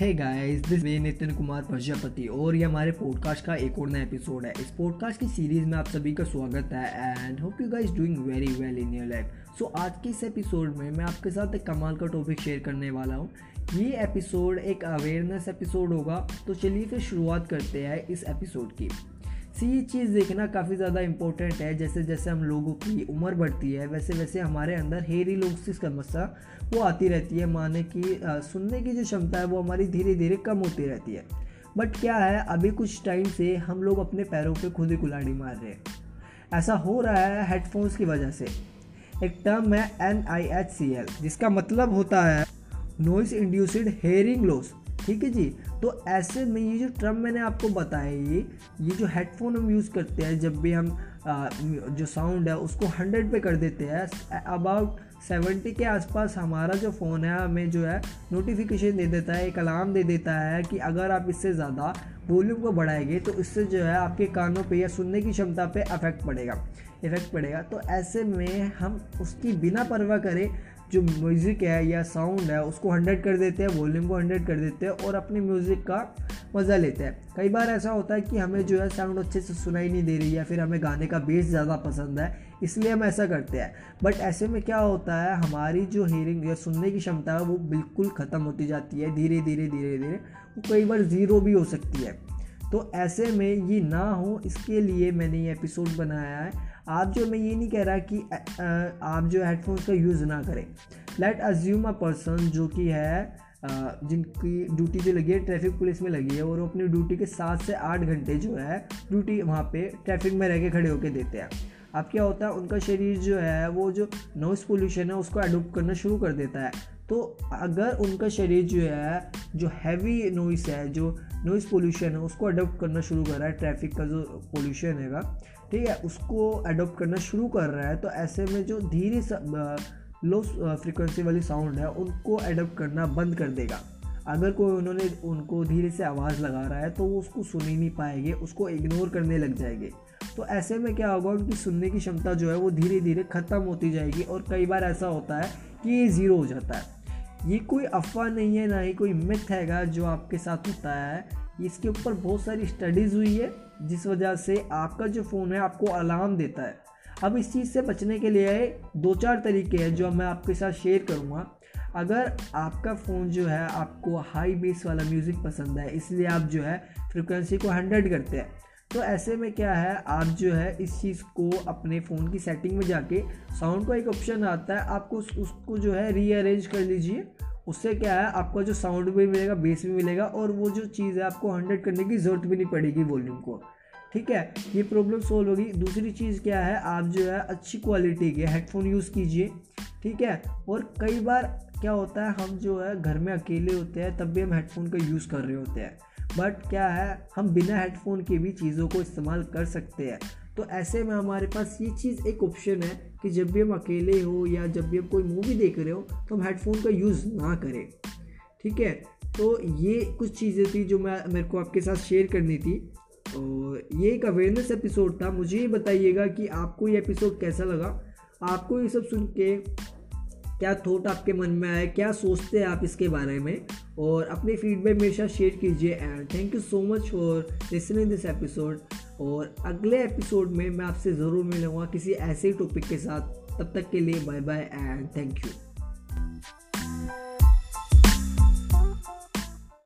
Hey guys this me Nitin Kumar Prajapati और ये हमारे पॉडकास्ट का एक और नया एपिसोड है। इस पॉडकास्ट की सीरीज़ में आप सभी का स्वागत है and hope you guys doing very well in your life so आज के इस एपिसोड में मैं आपके साथ एक कमाल का टॉपिक शेयर करने वाला हूँ। ये एपिसोड एक अवेयरनेस एपिसोड होगा तो चलिए फिर शुरुआत करते हैं इस एपिसोड की। सी चीज़ देखना काफ़ी ज़्यादा इंपॉर्टेंट है। जैसे जैसे हम लोगों की उम्र बढ़ती है, वैसे वैसे हमारे अंदर हेरी लोग की समस्या वो आती रहती है। माने कि सुनने की जो क्षमता है वो हमारी धीरे धीरे कम होती रहती है। बट क्या है, अभी कुछ टाइम से हम लोग अपने पैरों पे खुद ही कुलाड़ी मार रहे हैं। ऐसा हो रहा है हेडफोन्स की वजह से। एक टर्म है N I H C L जिसका मतलब होता है नॉइस इंड्यूसिड हेयरिंग लॉस ठीक है जी? तो ऐसे में ये जो ट्रम मैंने आपको बताया ये ये जो हेडफोन हम यूज़ करते हैं जब भी हम आ, जो साउंड है उसको हंड्रेड पे कर देते हैं अबाउट सेवेंटी के आसपास हमारा जो फ़ोन है हमें जो है नोटिफिकेशन दे देता है एक अलार्म दे देता है कि अगर आप इससे ज़्यादा वॉल्यूम को बढ़ाएँगे तो इससे जो है आपके कानों पे या सुनने की क्षमता पे अफेक्ट पड़ेगा इफ़ेक्ट पड़ेगा। तो ऐसे में हम उसकी बिना परवाह करें जो म्यूज़िक है या साउंड है, उसको हंड्रेड कर देते हैं वॉल्यूम को हंड्रेड कर देते हैं और अपने म्यूज़िक का मज़ा लेते हैं। कई बार ऐसा होता है कि हमें जो है साउंड अच्छे से सुनाई नहीं दे रही है फिर हमें गाने का बेस ज़्यादा पसंद है, इसलिए हम ऐसा करते हैं। बट ऐसे में क्या होता है, हमारी जो हेयरिंग या सुनने की क्षमता है, वो बिल्कुल ख़त्म होती जाती है, धीरे धीरे धीरे धीरे। वो कई बार ज़ीरो भी हो सकती है। तो ऐसे में ये ना हो, इसके लिए मैंने ये एपिसोड बनाया है। आप जो मैं ये नहीं कह रहा कि आप जो हेडफोन्स का यूज़ ना करें। लेट अज्यूम अ पर्सन जो कि है जिनकी ड्यूटी जो लगी है ट्रैफ़िक पुलिस में लगी है, और वो अपनी ड्यूटी के सात से आठ घंटे जो है ड्यूटी वहाँ पे ट्रैफ़िक में रह के खड़े होकर देते हैं। अब क्या होता है, उनका शरीर जो है, वो जो नॉइस पोल्यूशन है, उसको एडोप्ट करना शुरू कर देता है। तो अगर उनका शरीर जो है, जो हैवी नॉइस है, जो नॉइस पोल्यूशन है, उसको अडोप्ट करना शुरू कर रहा है ट्रैफ़िक का जो पोल्यूशन हैगा, ठीक है, उसको अडोप्ट करना शुरू कर रहा है तो ऐसे में जो धीरे लो फ्रिक्वेंसी वाली साउंड है, उनको अडोप्ट करना बंद कर देगा। अगर कोई उन्होंने, उनको धीरे से आवाज़ लगा रहा है तो वो उसको सुन ही नहीं पाएँगे, उसको इग्नोर करने लग जाएँगे। तो ऐसे में क्या होगा, उनकी सुनने की क्षमता जो है वो धीरे धीरे ख़त्म होती जाएगी और कई बार ऐसा होता है कि ये ज़ीरो हो जाता है। ये कोई अफवाह नहीं है, ना ही कोई मिथ हैगा जो आपके साथ होता है। इसके ऊपर बहुत सारी स्टडीज़ हुई है, जिस वजह से आपका जो फ़ोन है, आपको अलार्म देता है। अब इस चीज़ से बचने के लिए दो चार तरीके हैं जो मैं आपके साथ शेयर करूँगा। अगर आपका फ़ोन जो है, आपको हाई बेस वाला म्यूज़िक पसंद है, इसलिए आप जो है फ्रिक्वेंसी को हंड्रेड करते हैं। तो ऐसे में क्या है आप जो है इस चीज़ को अपने फ़ोन की सेटिंग में जाके साउंड का एक ऑप्शन आता है आपको उस, उसको जो है रीअरेंज कर लीजिए। उससे क्या है आपका जो साउंड भी मिलेगा बेस भी मिलेगा और वो जो चीज़ है आपको हंड्रेड करने की ज़रूरत भी नहीं पड़ेगी वॉल्यूम को। ठीक है ये प्रॉब्लम सोल्व होगी। दूसरी चीज़ क्या है आप जो है अच्छी क्वालिटी के हेडफोन यूज़ कीजिए। ठीक है और कई बार क्या होता है हम जो है घर में अकेले होते हैं तब भी हम हेडफोन का यूज़ कर रहे होते हैं। बट क्या है, हम बिना हेडफोन के भी चीज़ों को इस्तेमाल कर सकते हैं। तो ऐसे में हमारे पास ये चीज़ एक ऑप्शन है कि जब भी हम अकेले हो या जब भी हम कोई मूवी देख रहे हो तो हम हेडफोन का यूज़ ना करें। ठीक है? तो ये कुछ चीज़ें थी जो मैं, मेरे को आपके साथ शेयर करनी थी। और ये एक अवेयरनेस एपिसोड था। मुझे ये बताइएगा कि आपको ये एपिसोड कैसा लगा? आपको ये सब सुन के क्या थॉट आपके मन में आए, क्या सोचते हैं आप इसके बारे में? और अपने फीडबैक मेरे साथ शेयर कीजिए and thank you so much for listening this episode और अगले एपिसोड में मैं आपसे ज़रूर मिलूँगा किसी ऐसे टॉपिक के साथ. तब तक के लिए bye bye and thank you